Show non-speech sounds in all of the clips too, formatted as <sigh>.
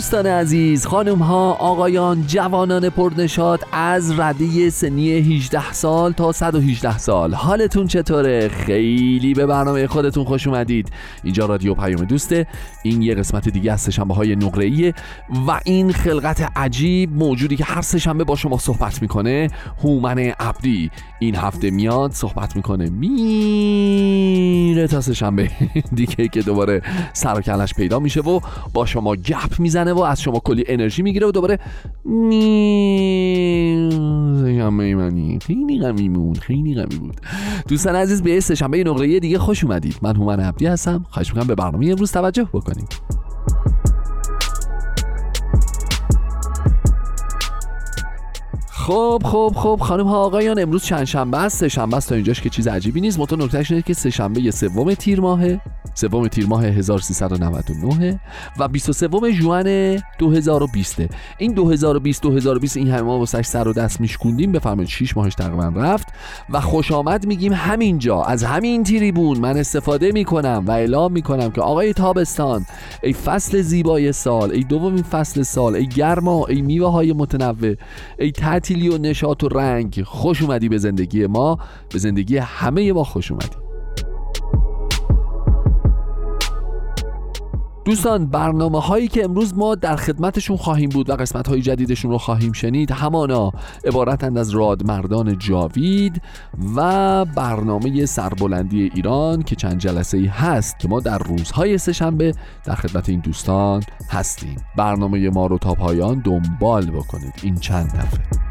دوستان عزیز خانم ها آقایان جوانان پرنشاد از رده سنی 18 سال تا 118 سال. حالتون چطوره؟ خیلی به برنامه خودتون خوش اومدید. اینجا رادیو پیام دوسته. این یه قسمت دیگه از سهشنبه های نقره و این خلقت عجیب موجودی که هر سهشنبه با شما صحبت می‌کنه هومن عبدی. این هفته میاد صحبت می‌کنه. میره تا سهشنبه <laughs> دیگه که دوباره سر و پیدا میشه و با شما گپ می‌زنه. و از شما کلی انرژی می‌گیره و دوباره می خیلی غمی بود خیلی غمی بود. دوستان عزیز به شنبه نقره دیگه خوش اومدید. من هومن عبدی هستم. خواهش می‌کنم به برنامه امروز توجه بکنید. خب خب خب خانم ها آقایان امروز چند شنبه است؟ سه شنبه است تا اینجاش که چیز عجیبی نیست. متو نکتهش اینه که سه شنبه سوم تیر ماهه. سوم تیر ماه 1399 و 23 ژوئن 2020 این 2020 2020 این همه ما واسش سر و دست میشکوندیم. بفرمایید 6 ماهش تقریبا رفت و خوش آمد میگیم همینجا. از همین تریبون من استفاده می‌کنم و اعلام می‌کنم که آقای تابستان ای فصل زیبای سال ای دومین فصل سال ای گرما ای میوه های متنوع ای تعطیلی و نشاط و رنگ. خوش اومدی به زندگی ما. به زندگی همه ما خوش اومدی. دوستان برنامه هایی که امروز ما در خدمتشون خواهیم بود و قسمت های جدیدشون رو خواهیم شنید همانا عبارتند از رادمردان جاوید و برنامه سربلندی ایران که چند جلسه ای هست که ما در روزهای سهشنبه در خدمت این دوستان هستیم. برنامه ما رو تا پایان دنبال بکنید. این چند دفعه.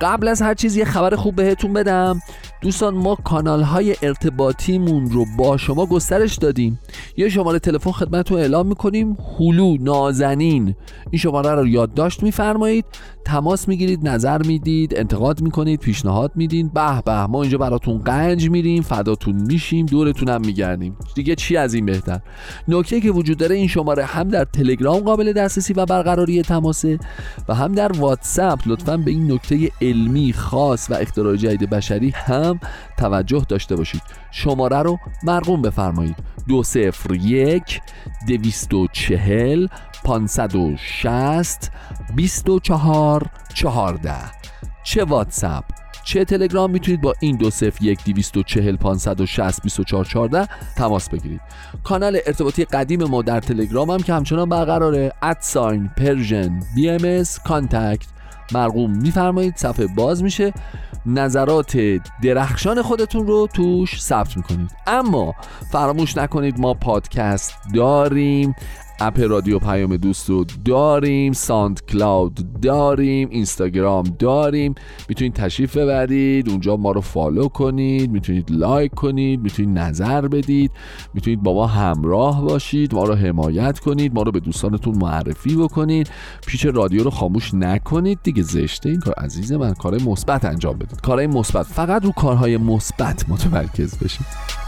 قبل از هر چیز یه خبر خوب بهتون بدم. دوستان ما کانال های ارتباطیمون رو با شما گسترش دادیم. یه شماره تلفن خدمتتون اعلام می‌کنیم. هلو نازنین. این شماره رو یادداشت میفرمایید. تماس می‌گیرید نظر می‌دید انتقاد می‌کنید پیشنهاد میدین به به ما اینجا براتون قنج میریم فداتون میشیم دورتون هم میگردیم. دیگه چی از این بهتر؟ نکته که وجود داره این شماره هم در تلگرام قابل دسترسی و برقراری تماسه و هم در واتساپ. لطفا به این نکته علمی خاص و اختراع جدید بشری هم توجه داشته باشید. شماره رو مرقوم بفرمایید. دو صفر یک دویست و چهل پانصد و شست بیست و چهار چهارده. چه واتساپ؟ چه تلگرام می‌تونید با این دو صفر یک دیویست و چهل پانصد و شست بیست و چهار چهارده تماس بگیرید. کانال ارتباطی قدیم ما در تلگرام هم که همچنان برقراره. at sign Persian BMS contact مرقوم میفرمایید صفحه باز میشه. نظرات درخشان خودتون رو توش ثبت می‌کنید. اما فراموش نکنید ما پادکست داریم. app رادیو پیام دوست رو داریم SoundCloud داریم اینستاگرام داریم. می‌تونید تشریف ببرید اونجا ما رو follow کنید می‌تونید like کنید می‌تونید نظر بدید. می‌تونید با ما همراه باشید ما رو حمایت کنید ما رو به دوستانتون معرفی بکنید. پیش رادیو رو خاموش نکنید دیگه زشته این کار عزیز من. کارهای مثبت انجام بدید. کارهای مثبت. فقط رو کارهای مثبت متمرکز بشید.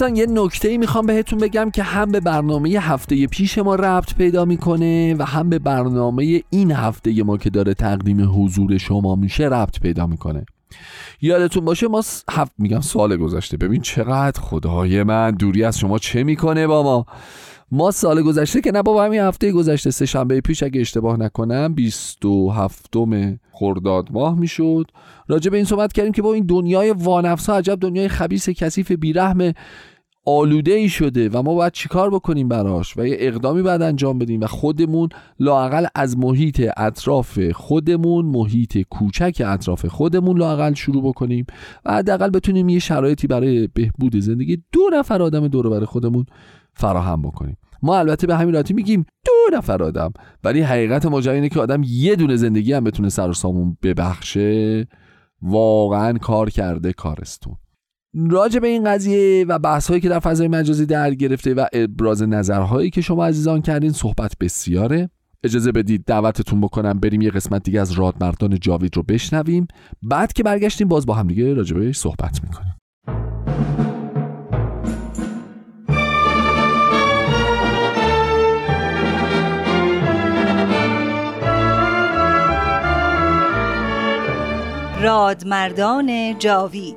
دوستان یه نکته ای می‌خوام بهتون بگم که هم به برنامه هفته پیش ما ربط پیدا می‌کنه و هم به برنامه این هفته ما که داره تقدیم حضور شما میشه ربط پیدا می‌کنه. یادتون باشه ما هفت میگم سال گذشته. ببین چقدر خدای من دوری از شما چه می‌کنه با ما ما سال گذشته که نه بابا همین هفته گذشته سه شنبه پیش اگه اشتباه نکنم 27 خرداد ماه می‌شد. راجع به این صحبت کردیم که با این دنیای وانفس ها عجب دنیای خبیث کثیف بیرحم آلوده ای شده و ما باید چیکار بکنیم براش و یه اقدامی باید انجام بدیم و خودمون لاقل از محیط اطراف خودمون محیط کوچک اطراف خودمون لاقل شروع بکنیم و حداقل بتونیم یه شرایطی برای بهبود زندگی دو نفر آدم دور برای خودمون فراهم بکنیم. ما البته به همین راحتی میگیم دو نفر آدم ولی حقیقت ماجرا اینه که آدم یه دونه زندگی هم بتونه سر و سامون ببخشه. واقعا کار کرده کارستون راجع به این قضیه و بحث هایی که در فضای مجازی در گرفته و ابراز نظرهایی که شما عزیزان کردین صحبت بسیاره. اجازه بدید دعوتتون بکنم بریم یه قسمت دیگه از رادمردان جاوید رو بشنویم. بعد که برگشتیم باز با هم دیگه راجع صحبت می‌کنیم. رادمردان جاوید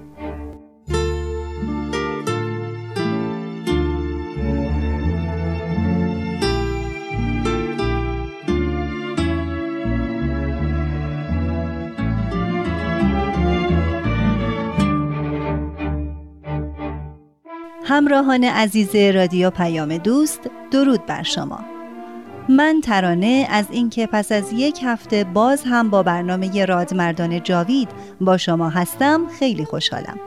همراهان عزیز رادیو پیام دوست درود بر شما. من ترانه از اینکه پس از یک هفته باز هم با برنامه رادمردان جاوید با شما هستم خیلی خوشحالم.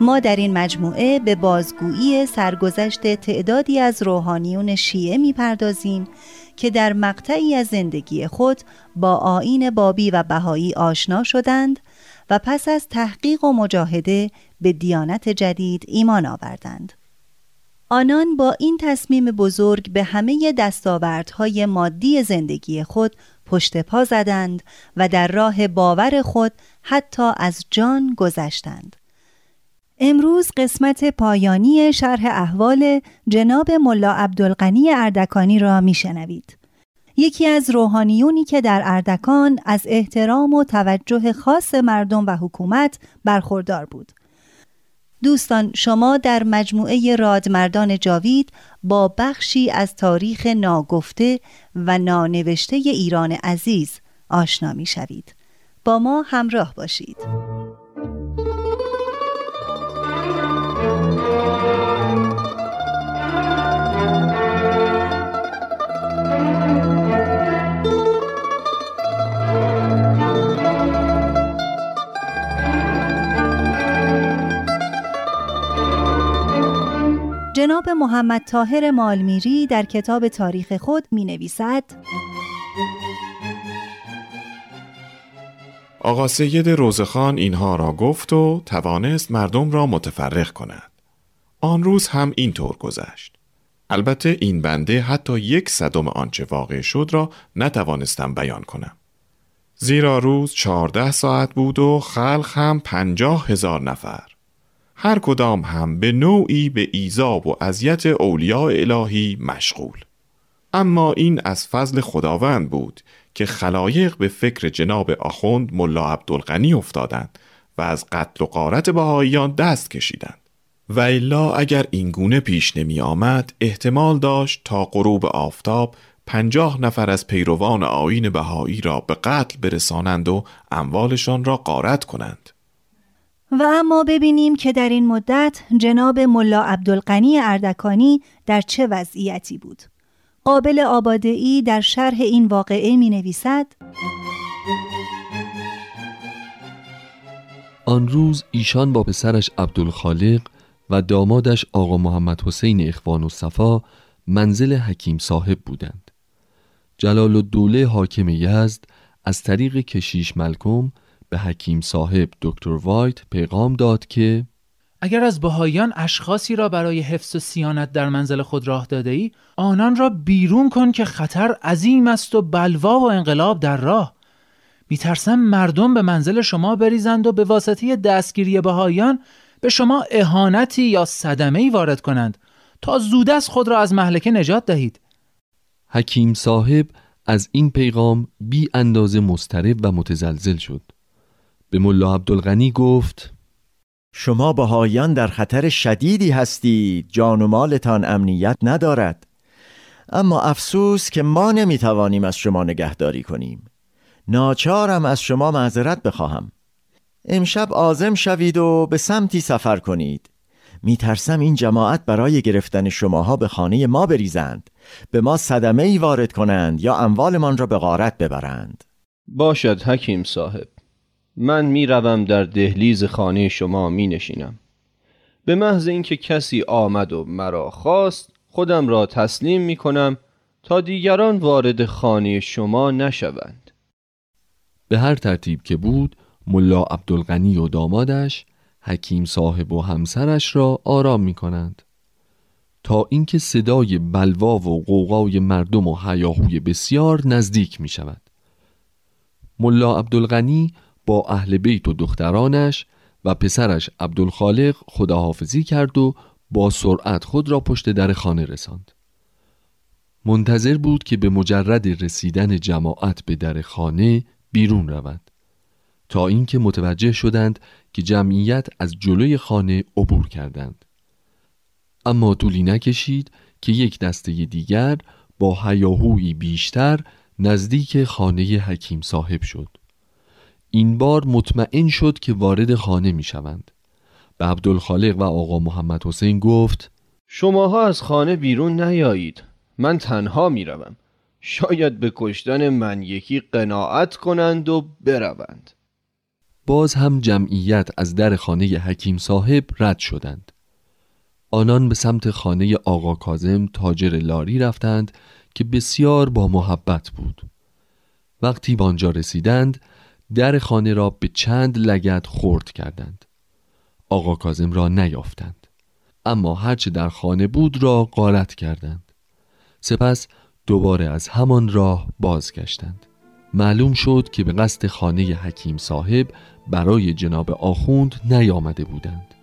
ما در این مجموعه به بازگویی سرگذشت تعدادی از روحانیون شیعه می‌پردازیم که در مقطعی از زندگی خود با آین بابی و بهایی آشنا شدند و پس از تحقیق و مجاهده به دیانت جدید ایمان آوردند. آنان با این تصمیم بزرگ به همه دستاوردهای مادی زندگی خود پشت پا زدند و در راه باور خود حتی از جان گذشتند. امروز قسمت پایانی شرح احوال جناب ملا عبدالغنی اردکانی را میشنوید. یکی از روحانیونی که در اردکان از احترام و توجه خاص مردم و حکومت برخوردار بود. دوستان شما در مجموعه رادمردان جاوید با بخشی از تاریخ ناگفته و نانوشته ایران عزیز آشنا می شوید. با ما همراه باشید. جناب محمد تاهر مالمیری در کتاب تاریخ خود می نویسد آقا سید روزخان اینها را گفت و توانست مردم را متفرق کند. آن روز هم اینطور گذشت. البته این بنده حتی یک صدم آنچه واقع شد را نتوانستم بیان کنم. زیرا روز چهارده ساعت بود و خلق هم پنجاه هزار نفر. هر کدام هم به نوعی به ایزاب و اذیت اولیاء الهی مشغول. اما این از فضل خداوند بود که خلایق به فکر جناب آخوند ملا عبدالغنی افتادند و از قتل و قارت بهاییان دست کشیدند. و الا اگر این گونه پیش نمی آمد احتمال داشت تا غروب آفتاب پنجاه نفر از پیروان آین بهایی را به قتل برسانند و اموالشان را قارت کنند. و اما ببینیم که در این مدت جناب ملا عبدالقنی اردکانی در چه وضعیتی بود. قابل آبادهی در شرح این واقعه می نویسد آن روز ایشان با پسرش عبدالخالق و دامادش آقا محمد حسین اخوان و صفا منزل حکیم صاحب بودند جلال الدوله حاکم یزد از طریق کشیش ملکم به حکیم صاحب دکتر وایت پیغام داد که اگر از بهایان اشخاصی را برای حفظ و سیانت در منزل خود راه داده ای آنان را بیرون کن که خطر عظیم است و بلوا و انقلاب در راه. میترسم مردم به منزل شما بریزند و به واسطه دستگیری بهایان به شما اهانتی یا صدمه ای وارد کنند تا زودست خود را از محلکه نجات دهید. حکیم صاحب از این پیغام بی اندازه مسترب و متزلزل شد. به ملا عبدالغنی گفت شما بهایان در خطر شدیدی هستید جان و مالتان امنیت ندارد. اما افسوس که ما نمی‌توانیم از شما نگهداری کنیم. ناچارم از شما معذرت بخواهم. امشب آزم شوید و به سمتی سفر کنید. میترسم این جماعت برای گرفتن شماها به خانه ما بریزند. به ما صدمه ای وارد کنند یا اموالمان را به غارت ببرند. باشد حکیم صاحب. من می‌روم در دهلیز خانه شما می نشینم به محض اینکه کسی آمد و مرا خواست خودم را تسلیم می کنم تا دیگران وارد خانه شما نشوند. به هر ترتیب که بود ملا عبدالغنی و دامادش حکیم صاحب و همسرش را آرام می کنند تا اینکه صدای بلوا و قوقای مردم و حیاهوی بسیار نزدیک می شود ملا عبدالغنی با اهل بیت و دخترانش و پسرش عبدالخالق خداحافظی کرد و با سرعت خود را پشت در خانه رساند. منتظر بود که به مجرد رسیدن جماعت به در خانه بیرون رود. تا اینکه متوجه شدند که جمعیت از جلوی خانه عبور کردند. اما طولی نکشید که یک دسته دیگر با هیاهویی بیشتر نزدیک خانه حکیم صاحب شد. این بار مطمئن شد که وارد خانه می شوند به عبدالخالق و آقا محمد حسین گفت شماها از خانه بیرون نیایید. من تنها می روم. شاید به کشتن من یکی قناعت کنند و بروند. باز هم جمعیت از در خانه حکیم صاحب رد شدند. آنان به سمت خانه آقا کازم تاجر لاری رفتند که بسیار با محبت بود. وقتی به آنجا رسیدند در خانه را به چند لگت خورد کردند. آقا کازم را نیافتند. اما هرچه در خانه بود را غارت کردند. سپس دوباره از همان راه بازگشتند. معلوم شد که به قصد خانه حکیم صاحب برای جناب آخوند نیامده بودند.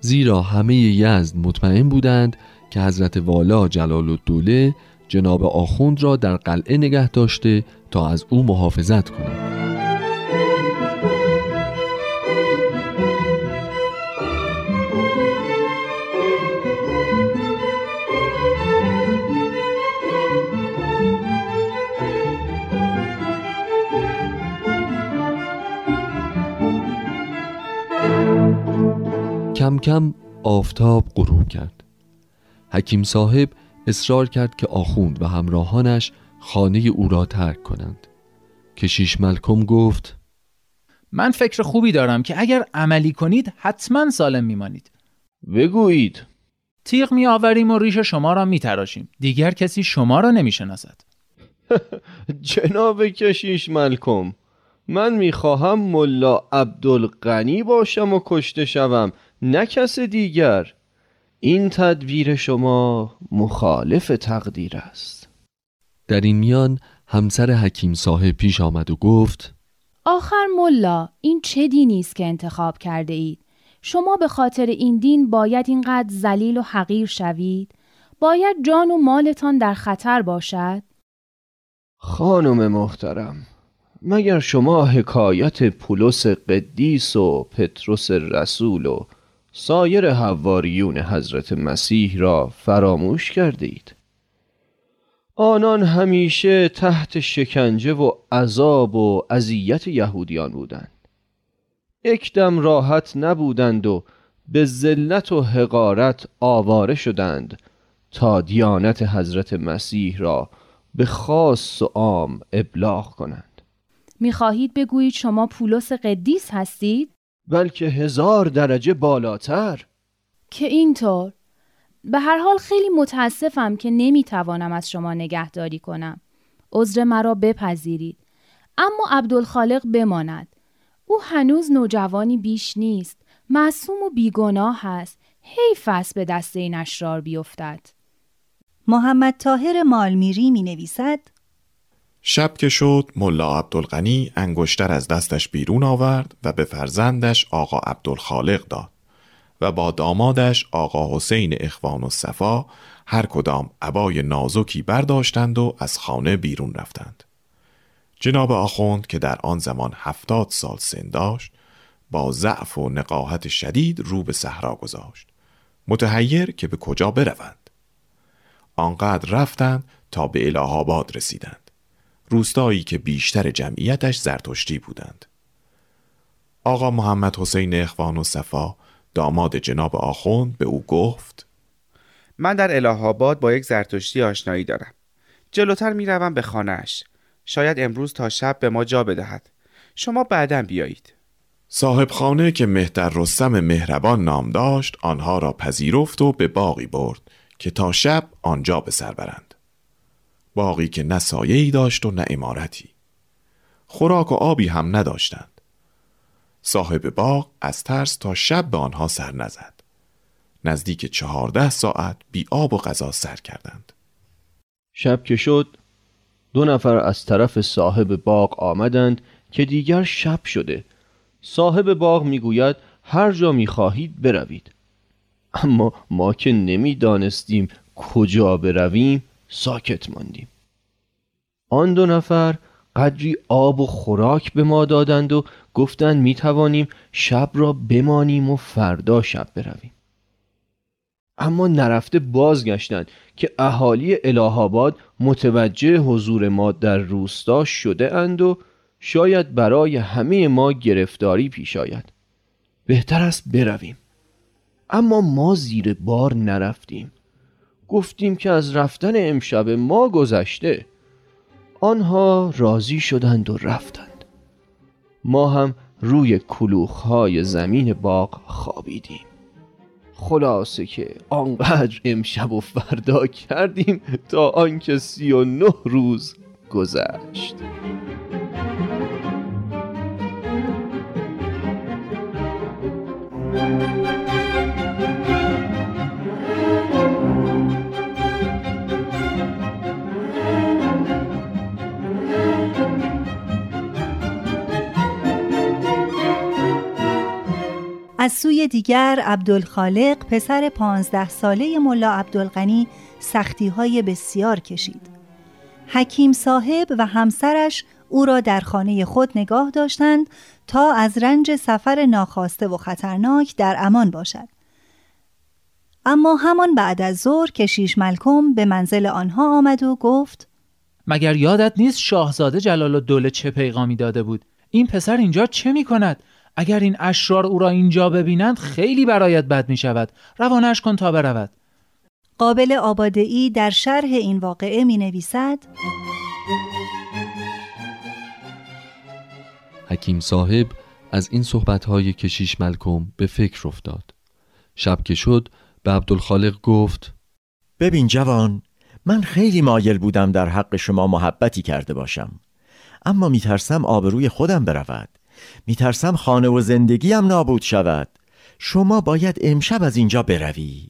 زیرا همه یزد مطمئن بودند که حضرت والا جلال الدوله جناب آخوند را در قلعه نگه داشته تا از او محافظت کند. کم کم آفتاب غروب کرد. حکیم صاحب اصرار کرد که آخوند و همراهانش خانه او را ترک کنند. کشیش ملکم گفت من فکر خوبی دارم که اگر عملی کنید حتما سالم میمانید. بگویید. تیغ می آوریم و ریش شما را می تراشیم. دیگر کسی شما را نمی شناسد. <laughs> جناب کشیش ملکم من می‌خواهم ملا عبدالغنی باشم و کشته شوم. نه کس دیگر. این تدبیر شما مخالف تقدیر است. در این میان همسر حکیم صاحب پیش آمد و گفت آخر ملا این چه دینی است که انتخاب کرده اید؟ شما به خاطر این دین باید اینقدر ذلیل و حقیر شوید؟ باید جان و مالتان در خطر باشد؟ خانم محترم مگر شما حکایت پولس قدیس و پتروس رسول و سایر حواریون حضرت مسیح را فراموش کردید. آنان همیشه تحت شکنجه و عذاب و اذیت یهودیان بودند. دم راحت نبودند و به ذلت و حقارت آواره شدند تا دیانت حضرت مسیح را به خاص و عام ابلاغ کنند. می‌خواهید بگویید شما پولس قدیس هستید؟ بلکه هزار درجه بالاتر. که اینطور. به هر حال خیلی متاسفم که نمی‌توانم از شما نگهداری کنم. عذر مرا بپذیرید. اما عبدالخالق بماند. او هنوز نوجوانی بیش نیست. معصوم و بیگناه است. حیف است به دست این اشرار بیفتد. محمد طاهر مالمیری می نویسد شب که شد ملا عبدالغنی انگشتر از دستش بیرون آورد و به فرزندش آقا عبدالخالق داد و با دامادش آقا حسین اخوان و صفا هر کدام عبای نازکی برداشتند و از خانه بیرون رفتند. جناب آخوند که در آن زمان هفتاد سال سن داشت با ضعف و نقاهت شدید رو به صحرا گذاشت. متحیر که به کجا بروند؟ آنقدر رفتند تا به اله آباد رسیدند. روستایی که بیشتر جمعیتش زرتشتی بودند. آقا محمد حسین اخوان و صفا داماد جناب آخوند به او گفت من در اله آباد با یک زرتشتی آشنایی دارم. جلوتر می‌روم به خانهاش. شاید امروز تا شب به ما جا بدهد. شما بعدا بیایید. صاحب خانه که مهتر رستم مهربان نام داشت آنها را پذیرفت و به باقی برد که تا شب آنجا به سر برند. باقی که نه سایه‌ای داشت و نه امارتی. خوراک و آبی هم نداشتند. صاحب باغ از ترس تا شب به آنها سر نزد. نزدیک چهارده ساعت بی آب و غذا سر کردند. شب که شد دو نفر از طرف صاحب باغ آمدند که دیگر شب شده. صاحب باغ می‌گوید هر جا می‌خواهید بروید. اما ما که نمی‌دانستیم کجا برویم ساکت ماندیم. آن دو نفر قدری آب و خوراک به ما دادند و گفتند می توانیم شب را بمانیم و فردا شب برویم. اما نرفته بازگشتند که اهالی الهاباد متوجه حضور ما در روستا شده اند و شاید برای همه ما گرفتاری پیش آید. بهتر است برویم. اما ما زیر بار نرفتیم. گفتیم که از رفتن امشب ما گذشته. آنها راضی شدند و رفتند. ما هم روی کلوخهای زمین باغ خوابیدیم. خلاصه که آنقدر امشب و فردا کردیم تا آنکه سی و نه روز گذشت. از سوی دیگر عبدالخالق پسر پانزده ساله ملا عبدالغنی سختی های بسیار کشید. حکیم صاحب و همسرش او را در خانه خود نگاه داشتند تا از رنج سفر ناخواسته و خطرناک در امان باشد. اما همان بعد از ظهر کشیش ملکم به منزل آنها آمد و گفت مگر یادت نیست شاهزاده جلال الدوله چه پیغامی داده بود این پسر اینجا چه می کند اگر این اشرار او را اینجا ببینند خیلی برایت بد می شود روانش کن تا برود. قابل آبادهی در شرح این واقعه می نویسد حکیم صاحب از این صحبتهای کشیش ملکم به فکر افتاد. شب که شد به عبدالخالق گفت ببین جوان من خیلی مایل بودم در حق شما محبتی کرده باشم. اما میترسم آبروی خودم برود. میترسم خانه و زندگیم نابود شود. شما باید امشب از اینجا بروی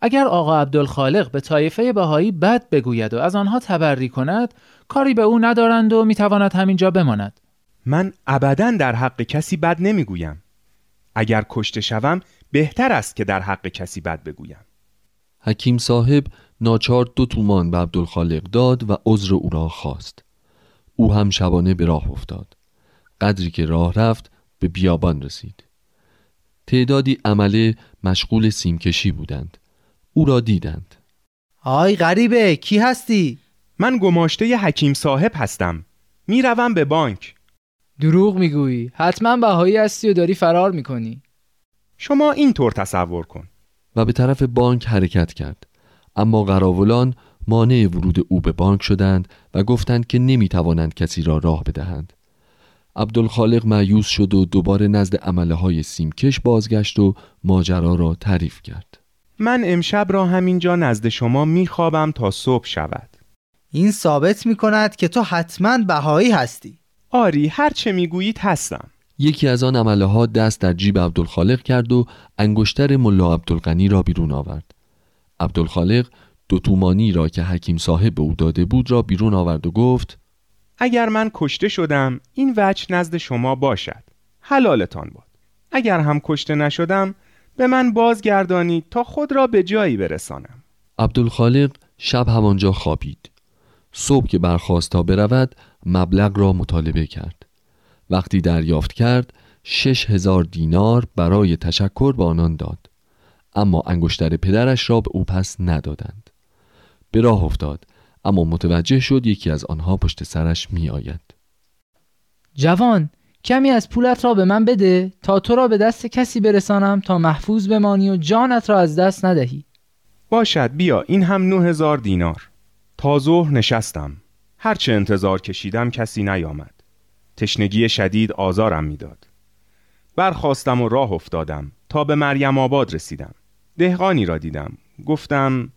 اگر آقا عبدالخالق به طایفه بهایی بد بگوید و از آنها تبری کند کاری به او ندارند و می‌تواند همینجا بماند. من ابدا در حق کسی بد نمی‌گویم. اگر کشته شوم بهتر است که در حق کسی بد بگویم. حکیم صاحب ناچار دو تومان به عبدالخالق داد و عذر او را خواست. او هم شبانه به راه افتاد. قدری که راه رفت به بیابان رسید. تعدادی عمله مشغول سیمکشی بودند. او را دیدند. آی غریبه کی هستی؟ من گماشته حکیم صاحب هستم. می‌روم به بانک. دروغ می‌گویی. حتما بهایی هستی و داری فرار می‌کنی. شما اینطور تصور کن. و به طرف بانک حرکت کرد. اما قراولان مانع ورود او به بانک شدند و گفتند که نمی توانند کسی را راه بدهند. عبدالخالق معیوس شد و دوباره نزد عمله های سیمکش بازگشت و ماجرا را تعریف کرد. من امشب را همینجا نزد شما میخوابم تا صبح شود. این ثابت می کند که تو حتما بهایی هستی. آری هر چه می‌گویید هستم. یکی از آن عمله ها دست در جیب عبدالخالق کرد و انگشتر ملا عبدالغنی را بیرون آورد. عبدالخالق دو تومانی را که حکیم صاحب به او داده بود را بیرون آورد و گفت اگر من کشته شدم این وجه نزد شما باشد. حلالتان باد. اگر هم کشته نشدم به من بازگردانید تا خود را به جایی برسانم. عبدالخالق شب همانجا خوابید. صبح که برخواست تا برود مبلغ را مطالبه کرد. وقتی دریافت کرد شش هزار دینار برای تشکر به آنان داد. اما انگشتر پدرش را به او پس ندادند. به راه افتاد. اما متوجه شد یکی از آنها پشت سرش می آید جوان کمی از پولت را به من بده تا تو را به دست کسی برسانم تا محفوظ بمانی و جانت را از دست ندهی. باشد بیا این هم نه هزار دینار. تا ظهر نشستم. هرچه انتظار کشیدم کسی نیامد. تشنگی شدید آزارم می‌داد. برخواستم و راه افتادم تا به مریم آباد رسیدم. دهقانی را دیدم. گفتم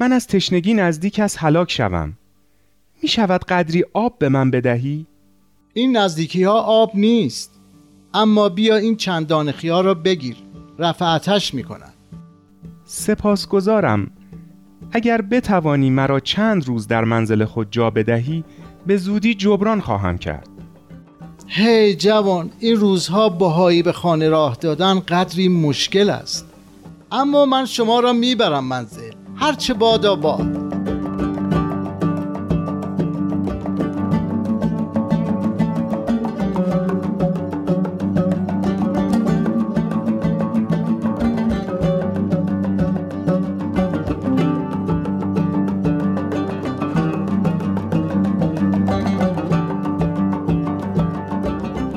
من از تشنگی نزدیک از هلاک شوم. می شود قدری آب به من بدهی؟ این نزدیکی ها آب نیست. اما بیا این چندان خیار را بگیر. رفعتش می کنن. سپاسگزارم. اگر بتوانی مرا چند روز در منزل خود جا بدهی به زودی جبران خواهم کرد. هی hey, جوان این روزها بهایی به خانه راه دادن قدری مشکل است. اما من شما را می‌برم منزل. هرچه بادا باد.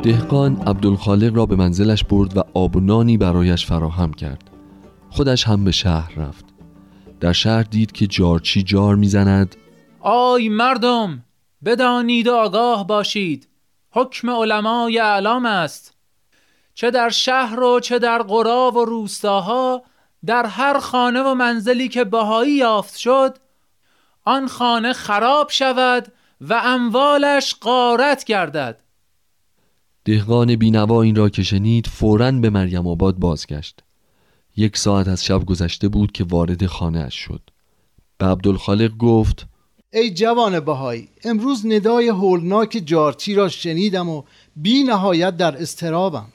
دهقان عبدالخالق را به منزلش برد و آب و نانی برایش فراهم کرد. خودش هم به شهر رفت. در شهر دید که جارچی جار می‌زند. آی مردم بدانید و آگاه باشید. حکم علمای اعلام است. چه در شهر و چه در قرا و روستاها در هر خانه و منزلی که بهایی یافت شد آن خانه خراب شود و اموالش قارت گردد. دهقان بینوا این را که شنید فوراً به مریم آباد بازگشت. یک ساعت از شب گذشته بود که وارد خانه اش شد. به عبدالخالق گفت ای جوان بهایی امروز ندای هولناک جارچی را شنیدم و بی نهایت در استرابم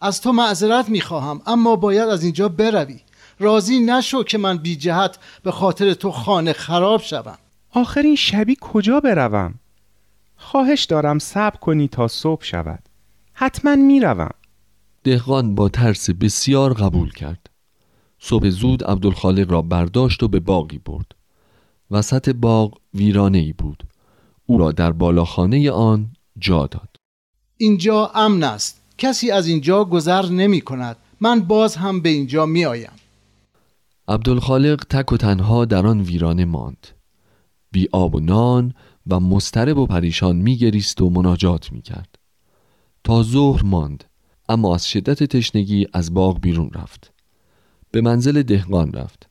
از تو معذرت می‌خواهم اما باید از اینجا بروی. راضی نشو که من بی جهت به خاطر تو خانه خراب شوم. آخر این شبی کجا بروم؟ خواهش دارم صبر کنی تا صبح شود. حتما می‌روم دهقان با ترس بسیار قبول کرد. صبح زود عبدالخالق را برداشت و به باقی برد. وسط باغ ویرانه ای بود. او را در بالاخانه آن جا داد. اینجا امن است. کسی از اینجا گذر نمی کند. من باز هم به اینجا می آیم. عبدالخالق تک و تنها در آن ویرانه ماند. بی آب و نان و مسترب و پریشان می گریست و مناجات می کرد. تا ظهر ماند اما از شدت تشنگی از باغ بیرون رفت. به منزل دهقان رفت.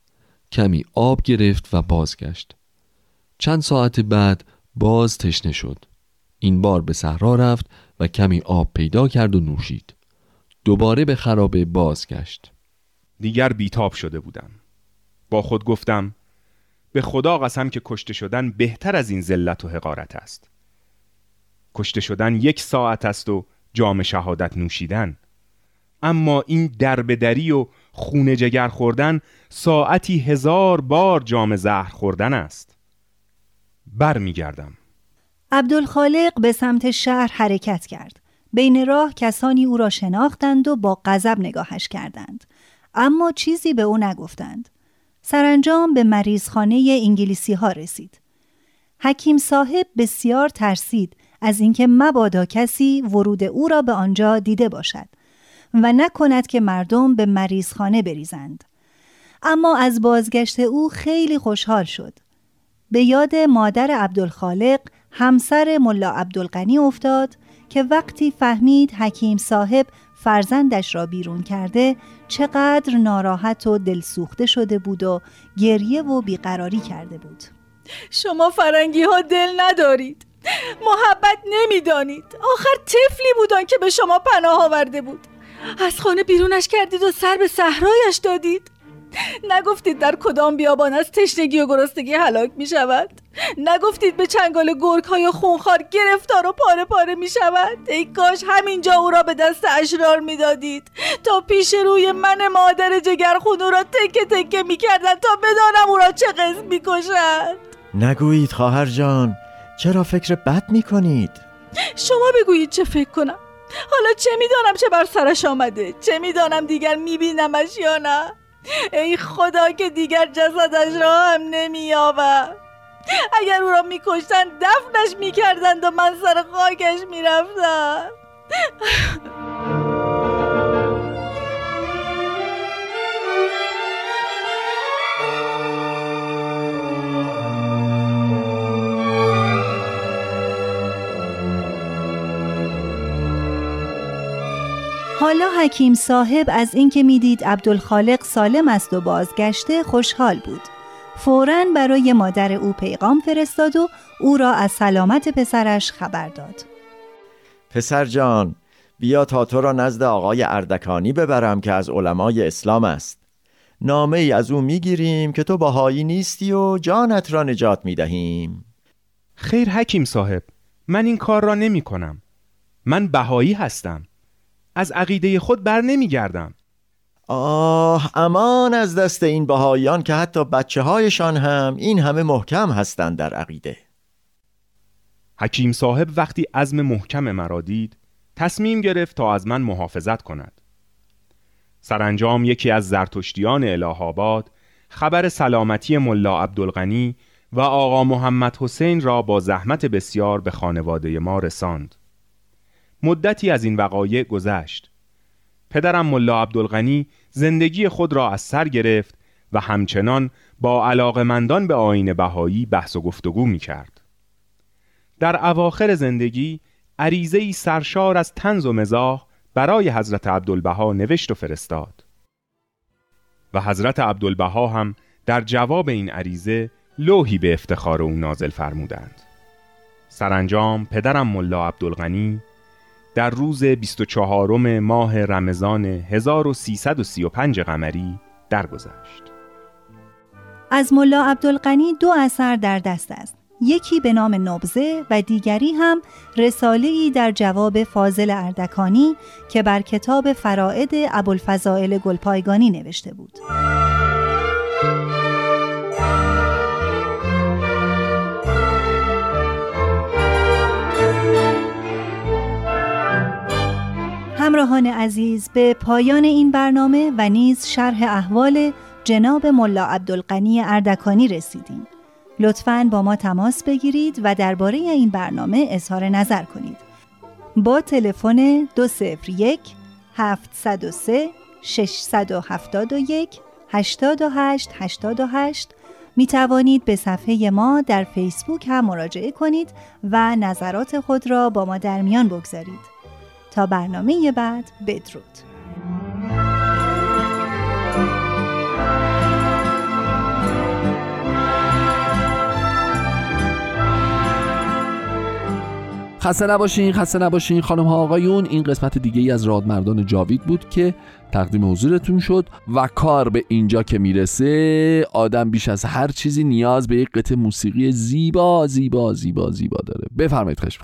کمی آب گرفت و بازگشت. چند ساعت بعد باز تشنه شد. این بار به صحرا رفت و کمی آب پیدا کرد و نوشید. دوباره به خرابه بازگشت. دیگر بیتاب شده بودم. با خود گفتم به خدا قسم که کشته شدن بهتر از این ذلت و حقارت است. کشته شدن یک ساعت است و جام شهادت نوشیدن. اما این دربدری و خونه جگر خوردن ساعتی هزار بار جام زهر خوردن است. بر می گردم عبدالخالق به سمت شهر حرکت کرد. بین راه کسانی او را شناختند و با غضب نگاهش کردند. اما چیزی به او نگفتند. سرانجام به مریضخانه انگلیسی ها رسید. حکیم صاحب بسیار ترسید از اینکه مبادا کسی ورود او را به آنجا دیده باشد. و نکند که مردم به مریضخانه بریزند. اما از بازگشت او خیلی خوشحال شد. به یاد مادر عبدالخالق همسر ملا عبدالغنی افتاد که وقتی فهمید حکیم صاحب فرزندش را بیرون کرده چقدر ناراحت و دلسوخته شده بود و گریه و بیقراری کرده بود. شما فرنگی ها دل ندارید. محبت نمی‌دانید. آخر طفلی بودن که به شما پناه آورده بود. از خانه بیرونش کردید و سر به صحرایش دادید. نگفتید در کدام بیابان از تشنگی و گرسنگی هلاک می شود؟ نگفتید به چنگال گرگ های خونخوار گرفتار و پاره پاره می شود؟ ای کاش همینجا او را به دست اشرار می دادید. تا پیش روی من مادر جگر او را تکه تکه می کردن تا بدانم او را چه قسم می کشند نگویید خواهر جان چرا فکر بد می کنید؟ شما بگویید چه فکر کنم. حالا چه می‌دانم چه بر سرش آمده؟ چه می‌دانم دیگر میبینمش یا نه؟ ای خدا که دیگر جسدش را هم نمییابم اگر او را میکشتن دفنش می‌کردند و من سر خاکش می‌رفتم. حالا حکیم صاحب از اینکه می‌دید عبدالخالق سالم است و بازگشته خوشحال بود. فورا برای مادر او پیغام فرستاد و او را از سلامت پسرش خبر داد. پسر جان بیا تا تو را نزد آقای اردکانی ببرم که از علمای اسلام است. نامه ای از او می‌گیریم که تو باهایی نیستی و جانت را نجات می‌دهیم. خیر حکیم صاحب من این کار را نمی کنم. من بهایی هستم. از عقیده خود بر نمیگردم. آه امان از دست این بهاییان که حتی بچه هایشان هم این همه محکم هستند در عقیده. حکیم صاحب وقتی عزم محکم مرا دید تصمیم گرفت تا از من محافظت کند. سرانجام یکی از زرتشتیان اله آباد خبر سلامتی ملا عبدالغنی و آقا محمد حسین را با زحمت بسیار به خانواده ما رساند. مدتی از این وقایع گذشت. پدرم ملا عبدالغنی زندگی خود را از سر گرفت و همچنان با علاقمندان به آین بهایی بحث و گفتگو می کرد. در اواخر زندگی عریضه سرشار از تنز و مزاح برای حضرت عبدالبها نوشت و فرستاد. و حضرت عبدالبها هم در جواب این عریضه لوحی به افتخار او نازل فرمودند. سرانجام پدرم ملا عبدالغنی در روز 24 ماه رمضان 1335 قمری درگذشت. از ملا عبدالقنی دو اثر در دست است. یکی به نام نبزه و دیگری هم رساله ای در جواب فاضل اردکانی که بر کتاب فرائد ابوالفضائل گلپایگانی نوشته بود. همراهان عزیز به پایان این برنامه و نیز شرح احوال جناب ملا عبدالقنی اردکانی رسیدیم. لطفاً با ما تماس بگیرید و درباره این برنامه اظهار نظر کنید. با تلفن 201 703 671 828 88 می توانید به صفحه ما در فیسبوک هم مراجعه کنید و نظرات خود را با ما در میان بگذارید. تا برنامه بعد بدرود. خسته نباشین خسته نباشین خانم ها آقایون. این قسمت دیگه ای از رادمردان جاوید بود که تقدیم حضورتون شد و کار به اینجا که می‌رسه آدم بیش از هر چیزی نیاز به یک قطع موسیقی زیبا زیبا زیبا زیبا داره. بفرمایید خش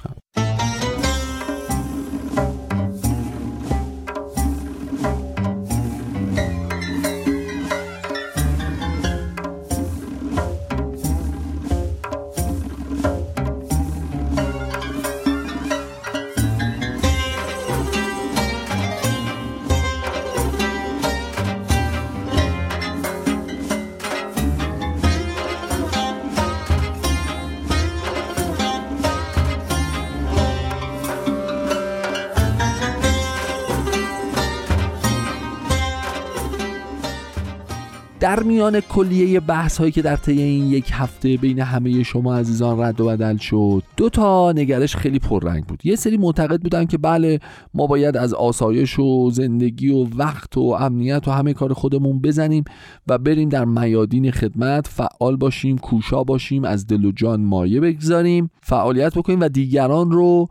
در میان کلیه بحث هایی که در طی این یک هفته بین همه شما عزیزان رد و بدل شد دو تا نگرش خیلی پررنگ بود. یه سری معتقد بودن که بله ما باید از آسایش و زندگی و وقت و امنیت و همه کار خودمون بزنیم و بریم در میادین خدمت فعال باشیم کوشا باشیم از دل و جان مایه بگذاریم فعالیت بکنیم و دیگران رو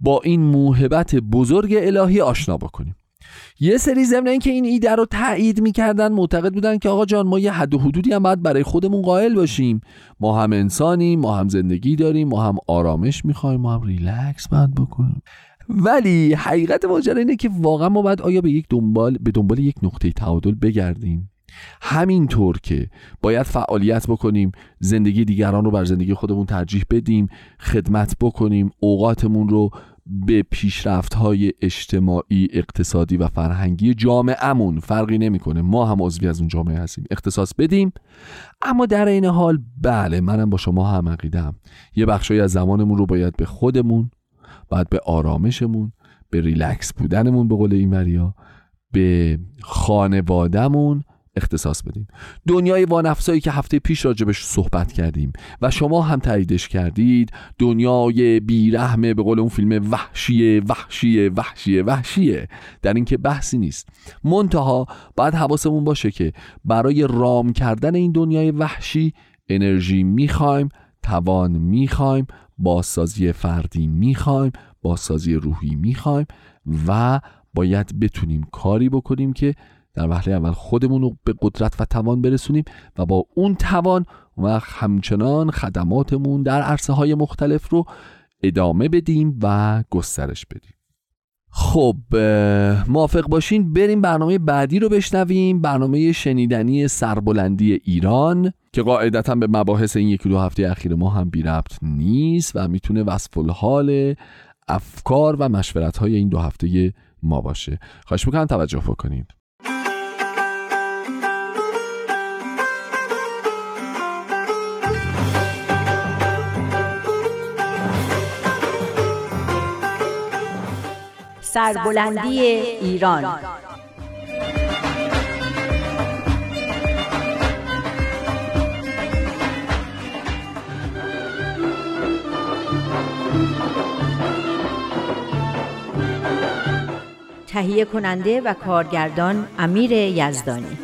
با این موهبت بزرگ الهی آشنا بکنیم. یه سری ضمن اینکه این ایده رو تایید می‌کردن معتقد بودن که آقا جان ما یه حد و حدودی هم باید برای خودمون قائل باشیم. ما هم انسانیم ما هم زندگی داریم ما هم آرامش می‌خوایم ما هم ریلکس باید بکنیم. ولی حقیقت ماجرا اینه که واقعا ما باید آیا به یک دنبال به دنبال یک نقطه تعادل بگردیم؟ همینطور که باید فعالیت بکنیم زندگی دیگران رو بر زندگی خودمون ترجیح بدیم خدمت بکنیم اوقاتمون رو به پیشرفت های اجتماعی اقتصادی و فرهنگی جامعهمون. فرقی نمی‌کنه. ما هم عضوی از اون جامعه هستیم. اختصاص بدیم. اما در این حال بله منم با شما هم عقیدم یه بخشی از زمانمون رو باید به خودمون باید به آرامشمون به ریلکس بودنمون به قول این وریا به خانوادهمون اختصاص بدیم. دنیای وانفسایی که هفته پیش راجبش صحبت کردیم و شما هم تاییدش کردید دنیای بیرحمه به قول اون فیلم وحشیه وحشیه وحشیه وحشیه در اینکه بحثی نیست. منتها باید حواسمون باشه که برای رام کردن این دنیای وحشی انرژی می‌خوایم توان می‌خوایم بازسازی فردی می‌خوایم بازسازی روحی می‌خوایم و باید بتونیم کاری بکنیم که در وهله اول خودمون رو به قدرت و توان برسونیم و با اون توان و همچنان خدماتمون در عرصه های مختلف رو ادامه بدیم و گسترش بدیم. خب موافق باشین بریم برنامه بعدی رو بشنویم. برنامه شنیدنی سربلندی ایران که قاعدتا به مباحث این یکی دو هفته اخیر ما هم بی ربط نیست و می‌تونه وصف الحال افکار و مشورت های این دو هفته ما باشه. خواهش می‌کنم توجه بکنید. سربلندی ایران. تهیه کننده و کارگردان امیر یزدانی.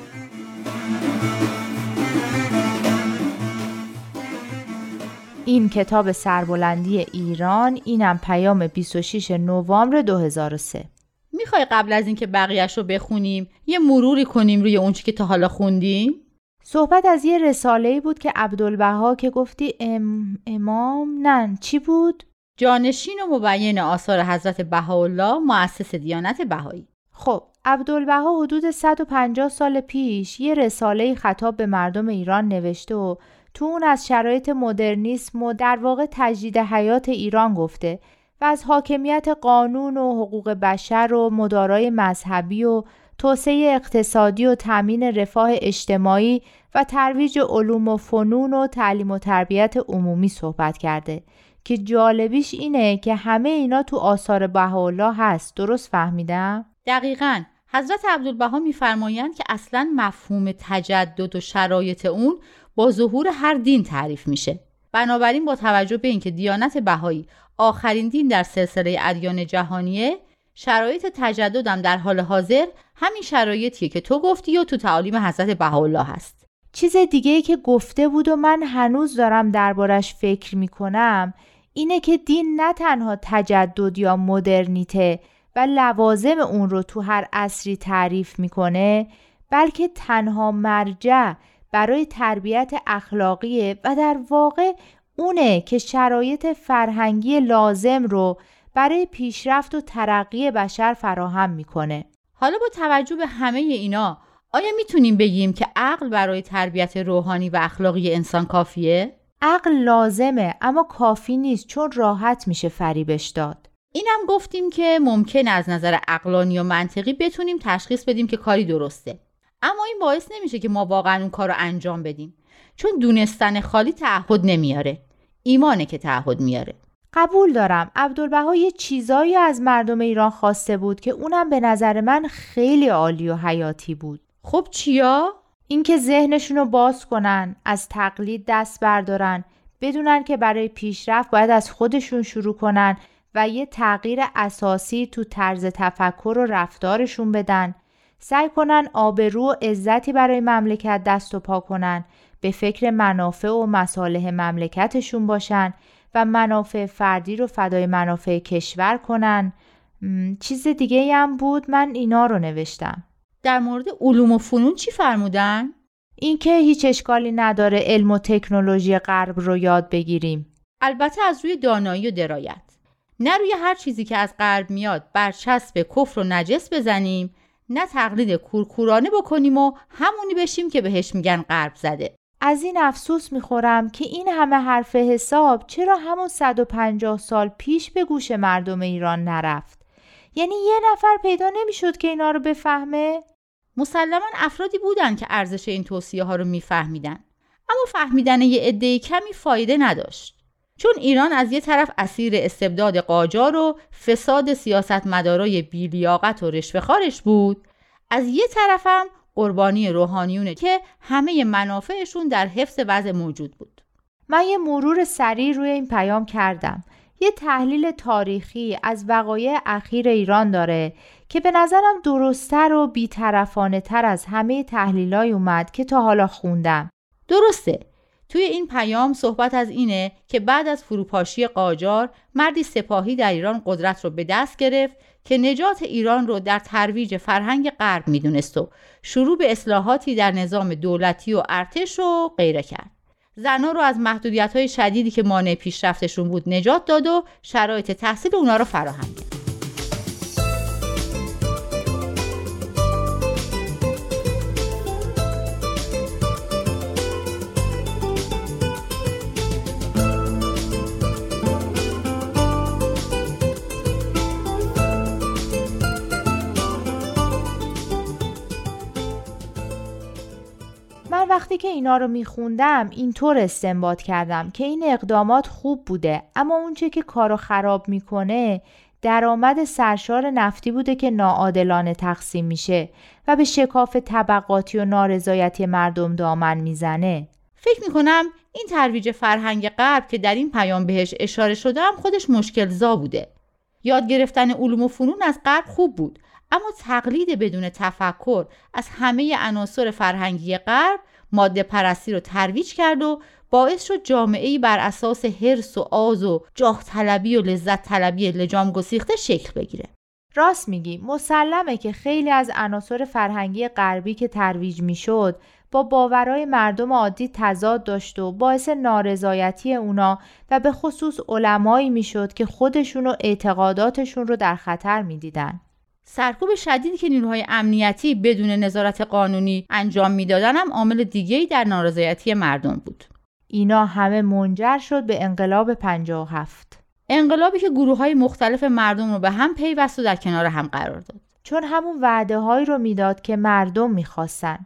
این کتاب سربلندی ایران اینم پیام 26 نوامبر 2003 می‌خوای قبل از اینکه بقیهش رو بخونیم یه مروری کنیم روی اونچه که تا حالا خوندیم؟ صحبت از یه رساله بود که عبدالبها که گفتی ام... امام نه چی بود؟ جانشین و مبین آثار حضرت بهاءالله مؤسس دیانت بهایی خب عبدالبها حدود 150 سال پیش یه رساله خطاب به مردم ایران نوشته و تو اون از شرایط مدرنیسم و در واقع تجدید حیات ایران گفته و از حاکمیت قانون و حقوق بشر و مدارای مذهبی و توسعه اقتصادی و تامین رفاه اجتماعی و ترویج علوم و فنون و تعلیم و تربیت عمومی صحبت کرده که جالبیش اینه که همه اینا تو آثار بهاءالله هست. درست فهمیدم؟ دقیقا. حضرت عبدالبها میفرمایند که اصلا مفهوم تجدد و شرایط اون با ظهور هر دین تعریف میشه. بنابراین با توجه به اینکه دیانت بهایی آخرین دین در سلسله ادیان جهانیه شرایط تجددم در حال حاضر همین شرایطیه که تو گفتی و تو تعالیم حضرت بهاءالله هست. چیز دیگه ای که گفته بود و من هنوز دارم دربارش فکر می‌کنم اینه که دین نه تنها تجدد یا مدرنیته و لوازم اون رو تو هر عصری تعریف می‌کنه بلکه تنها مرجع برای تربیت اخلاقیه و در واقع اونه که شرایط فرهنگی لازم رو برای پیشرفت و ترقی بشر فراهم می‌کنه. حالا با توجه به همه اینا آیا می‌تونیم بگیم که عقل برای تربیت روحانی و اخلاقی انسان کافیه؟ عقل لازمه اما کافی نیست چون راحت میشه فریبش داد. اینم گفتیم که ممکن از نظر عقلانی و منطقی بتونیم تشخیص بدیم که کاری درسته. اما این باعث نمیشه که ما واقعا اون کار رو انجام بدیم. چون دونستن خالی تعهد نمیاره. ایمانه که تعهد میاره. قبول دارم. عبدالبها یه چیزایی از مردم ایران خواسته بود که اونم به نظر من خیلی عالی و حیاتی بود. خب چیا؟ اینکه ذهنشون رو باز کنن از تقلید دست بردارن بدونن که برای پیشرفت باید از خودشون شروع کنن و یه تغییر اساسی تو طرز تفکر و رفتارشون بدن. سعی کنن آبرو و عزتی برای مملکت دست و پا کنن به فکر منافع و مصالح مملکتشون باشن و منافع فردی رو فدای منافع کشور کنن. چیز دیگه هم بود من اینا رو نوشتم. در مورد علوم و فنون چی فرمودن؟ اینکه هیچ اشکالی نداره علم و تکنولوژی غرب رو یاد بگیریم. البته از روی دانایی و درایت. نه روی هر چیزی که از غرب میاد برچسب کفر و نجس بزنیم نه تقلید کورکورانه بکنیم و همونی بشیم که بهش میگن غرب زده. از این افسوس می‌خورم که این همه حرف حساب چرا همون 150 سال پیش به گوش مردم ایران نرفت؟ یعنی یه نفر پیدا نمی‌شد که اینا رو بفهمه؟ مسلما افرادی بودن که ارزش این توصیه ها رو میفهمیدن. اما فهمیدن یه عده کمی فایده نداشت. چون ایران از یه طرف اسیر استبداد قاجار و فساد سیاست مدارای بیلیاقت و رشوهخوارش بود از یه طرفم قربانی روحانیونه که همه منافعشون در حفظ وضع موجود بود. من یه مرور سریع روی این پیام کردم. یه تحلیل تاریخی از وقایع اخیر ایران داره که به نظرم درستتر و بیطرفانه تر از همه تحلیلای اومد که تا حالا خوندم. درسته. توی این پیام صحبت از اینه که بعد از فروپاشی قاجار مردی سپاهی در ایران قدرت رو به دست گرفت که نجات ایران رو در ترویج فرهنگ غرب می‌دونست و شروع به اصلاحاتی در نظام دولتی و ارتش رو غیره کرد. زنها رو از محدودیت های شدیدی که مانع پیشرفتشون بود نجات داد و شرایط تحصیل اونا رو فراهم کرد. وقتی که اینا رو میخوندم اینطور استنباط کردم که این اقدامات خوب بوده. اما اونچه که کارو خراب می‌کنه درآمد سرشار نفتی بوده که ناعادلانه تقسیم میشه و به شکاف طبقاتی و نارضایتی مردم دامن می‌زنه. فکر می‌کنم این ترویج فرهنگ غرب که در این پیام بهش اشاره شده هم خودش مشکل زا بوده. یاد گرفتن علوم و فنون از غرب خوب بود اما تقلید بدون تفکر از همه عناصر فرهنگی غرب ماده پرستی رو ترویج کرد و باعث شد جامعه بر اساس حرس و آز و جاه طلبی و لذت طلبی لجام گسیخته شکل بگیره. راست میگی مسلمه که خیلی از عناصر فرهنگی غربی که ترویج می‌شد با باورهای مردم عادی تضاد داشت و باعث نارضایتی اونا و به خصوص علمایی می‌شد که خودشون و اعتقاداتشون رو در خطر می‌دیدن. سرکوب شدیدی که نیروهای امنیتی بدون نظارت قانونی انجام می‌دادن هم عامل دیگه‌ای در نارضایتی مردم بود. اینا همه منجر شد به انقلاب 57. انقلابی که گروه های مختلف مردم رو به هم پیوست و در کنار هم قرار داد. چون همون وعده هایی رو می‌داد که مردم می‌خواستن.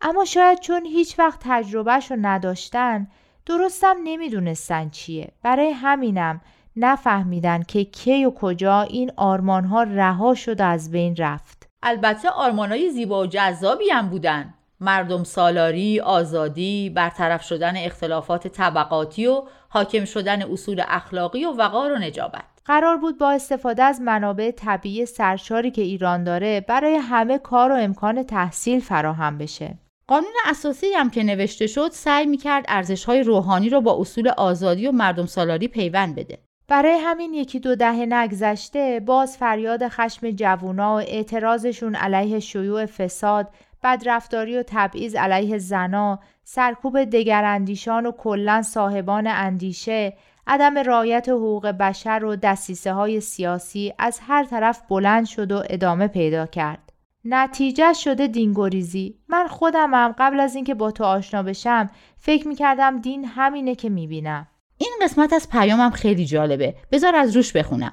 اما شاید چون هیچ وقت تجربهش رو نداشتن درستم نمی‌دونستن چیه. برای همینم نفهمیدن که کی و کجا این آرمان ها رها شد و از بین رفت البته آرمان های زیبا و جذابی هم بودن مردم سالاری، آزادی، برطرف شدن اختلافات طبقاتی و حاکم شدن اصول اخلاقی و وقار و نجابت قرار بود با استفاده از منابع طبیعی سرشاری که ایران داره برای همه کار و امکان تحصیل فراهم بشه. قانون اساسی هم که نوشته شد سعی می‌کرد ارزش های روحانی رو با اصول آزادی و مردم سالاری پیوند بده. برای همین یکی دو دهه نگذشته باز فریاد خشم جوونا و اعتراضشون علیه شیوع فساد بدرفتاری و تبعیض علیه زنا سرکوب دگراندیشان و کلا صاحبان اندیشه عدم رعایت حقوق بشر و دستیسه های سیاسی از هر طرف بلند شد و ادامه پیدا کرد. نتیجه شده دینگوریزی. من خودمم قبل از اینکه با تو آشنا بشم فکر می‌کردم دین همینه که می‌بینم. این قسمت از پیامم خیلی جالبه. بذار از روش بخونم.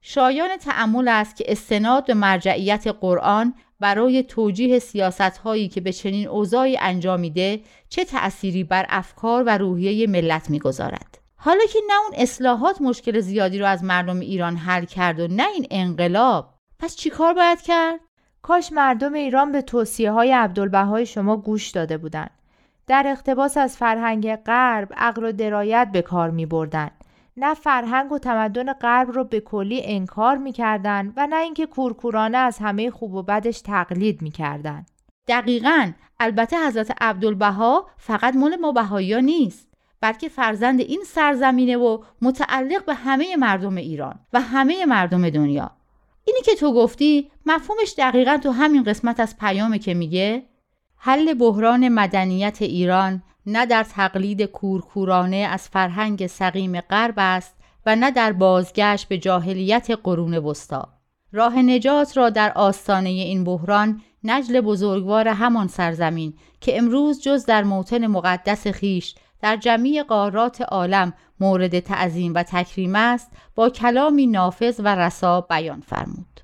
شایان تعمل است که استناد به مرجعیت قرآن برای توجیه سیاست هایی که به چنین اوضاعی انجام میده چه تأثیری بر افکار و روحیه ملت می‌گذارد. حالا که نه اون اصلاحات مشکل زیادی رو از مردم ایران حل کرد و نه این انقلاب پس چیکار باید کرد؟ کاش مردم ایران به توصیه های عبدالبهای شما گوش داده بودند. در اقتباس از فرهنگ غرب عقل و درایت به کار می بردن. نه فرهنگ و تمدن غرب رو به کلی انکار می‌کردن و نه اینکه کورکورانه از همه خوب و بدش تقلید می‌کردن. دقیقا البته حضرت عبدالبها فقط مال ما بهایی نیست بلکه فرزند این سرزمینه و متعلق به همه مردم ایران و همه مردم دنیا اینی که تو گفتی مفهومش دقیقا تو همین قسمت از پیامه که میگه حل بحران مدنیت ایران نه در تقلید کورکورانه از فرهنگ سقیم غرب است و نه در بازگشت به جاهلیت قرون وسطا راه نجات را در آستانه این بحران نجل بزرگوار همان سرزمین که امروز جز در موطن مقدس خیش در جمعی قارات عالم مورد تعظیم و تکریم است با کلامی نافذ و رسا بیان فرمود.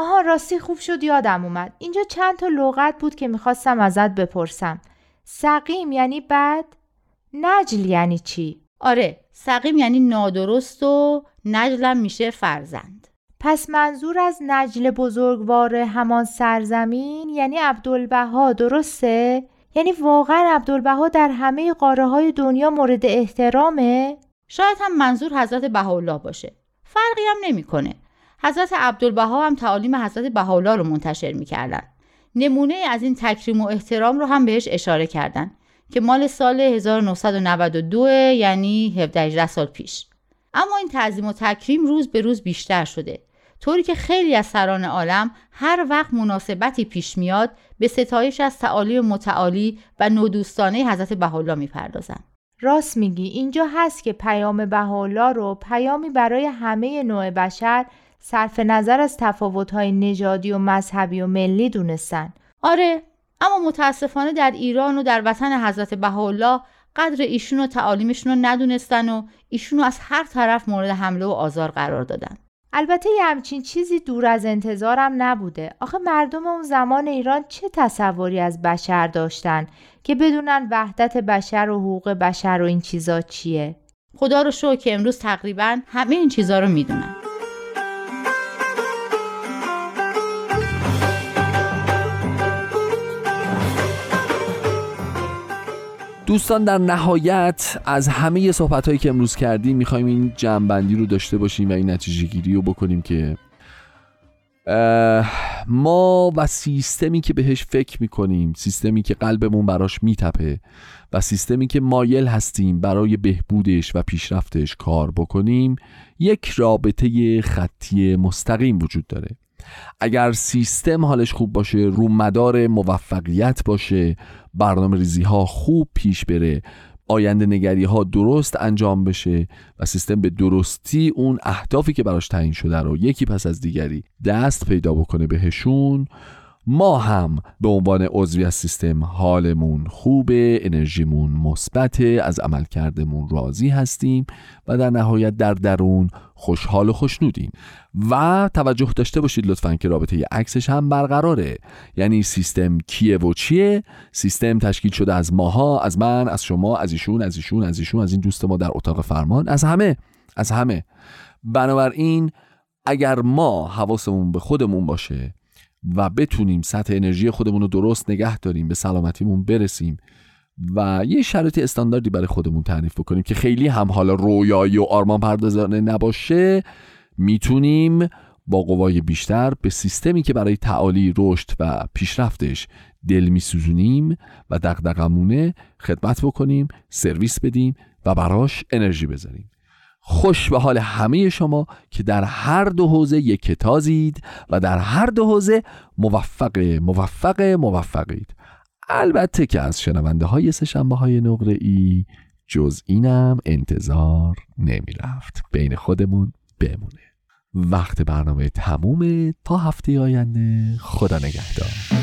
آها راستی خوب شد یادم اومد. اینجا چند تا لغت بود که می‌خواستم ازت بپرسم. سقیم یعنی بد؟ نجل یعنی چی؟ آره سقیم یعنی نادرست و نجلم میشه فرزند. پس منظور از نجل بزرگوار همان سرزمین یعنی عبدالبها درسته؟ یعنی واقعا عبدالبها در همه قاره های دنیا مورد احترامه؟ شاید هم منظور حضرت بهاءالله باشه. فرقی هم نمی‌کنه. حضرت عبدالبها هم تعالیم حضرت بهاءالله رو منتشر می‌کردن. نمونه از این تکریم و احترام رو هم بهش اشاره کردن که مال سال 1992 یعنی 17 سال پیش. اما این تعظیم و تکریم روز به روز بیشتر شده. طوری که خیلی از سران عالم هر وقت مناسبتی پیش میاد به ستایش از تعالی متعالی و نودوستانه حضرت بهاءالله می‌پردازند. راست میگی اینجا هست که پیام بهاءالله رو پیامی برای همه نوع بشر صرف نظر از تفاوت‌های نژادی و مذهبی و ملی دونستن. آره اما متاسفانه در ایران و در وطن حضرت بهاءالله قدر ایشون و تعالیمشون رو ندونستن و ایشون رو از هر طرف مورد حمله و آزار قرار دادن. البته یه همچین چیزی دور از انتظارم نبوده. آخه مردم اون زمان ایران چه تصوری از بشر داشتن که بدونن وحدت بشر و حقوق بشر و این چیزا چیه؟ خدا رو شو که امروز تقریبا همه این چیزا رو می‌دونن. دوستان در نهایت از همه صحبت هایی که امروز کردیم می‌خوایم این جمعبندی رو داشته باشیم و این نتیجه گیری رو بکنیم که ما و سیستمی که بهش فکر می‌کنیم سیستمی که قلبمون براش میتپه و سیستمی که مایل هستیم برای بهبودش و پیشرفتش کار بکنیم یک رابطه خطی مستقیم وجود داره. اگر سیستم حالش خوب باشه رو مدار موفقیت باشه برنامه ریزی ها خوب پیش بره آینده نگری ها درست انجام بشه و سیستم به درستی اون اهدافی که براش تعیین شده رو یکی پس از دیگری دست پیدا بکنه بهشون ما هم به عنوان عضوی از سیستم حالمون خوبه انرژیمون مثبت از عملکردمون راضی هستیم و در نهایت در درون خوشحال و خوشنودیم. و توجه داشته باشید لطفا که رابطه عکسش هم برقراره. یعنی سیستم کیه و چیه؟ سیستم تشکیل شده از ماها از من از شما از ایشون از ایشون از ایشون از این دوست ما در اتاق فرمان از همه از همه. بنابراین اگر ما حواسمون به خودمون باشه و بتونیم سطح انرژی خودمون رو درست نگه داریم به سلامتیمون برسیم و یه شرایط استانداردی برای خودمون تعریف بکنیم که خیلی هم حالا رویایی و آرمان پردازانه نباشه. می‌تونیم با قوای بیشتر به سیستمی که برای تعالی رشد و پیشرفتش دل میسوزونیم و دغدغمونه خدمت بکنیم سرویس بدیم و براش انرژی بذاریم. خوش به حال همه شما که در هر دو حوزه یک کتازید و در هر دو حوزه موفق موفق موفقید. البته که از شنونده های سشنبه های نقره ای جز اینم انتظار نمی رفت بین خودمون بمونه. وقت برنامه تمومه. تا هفته آینده خدا نگهدار.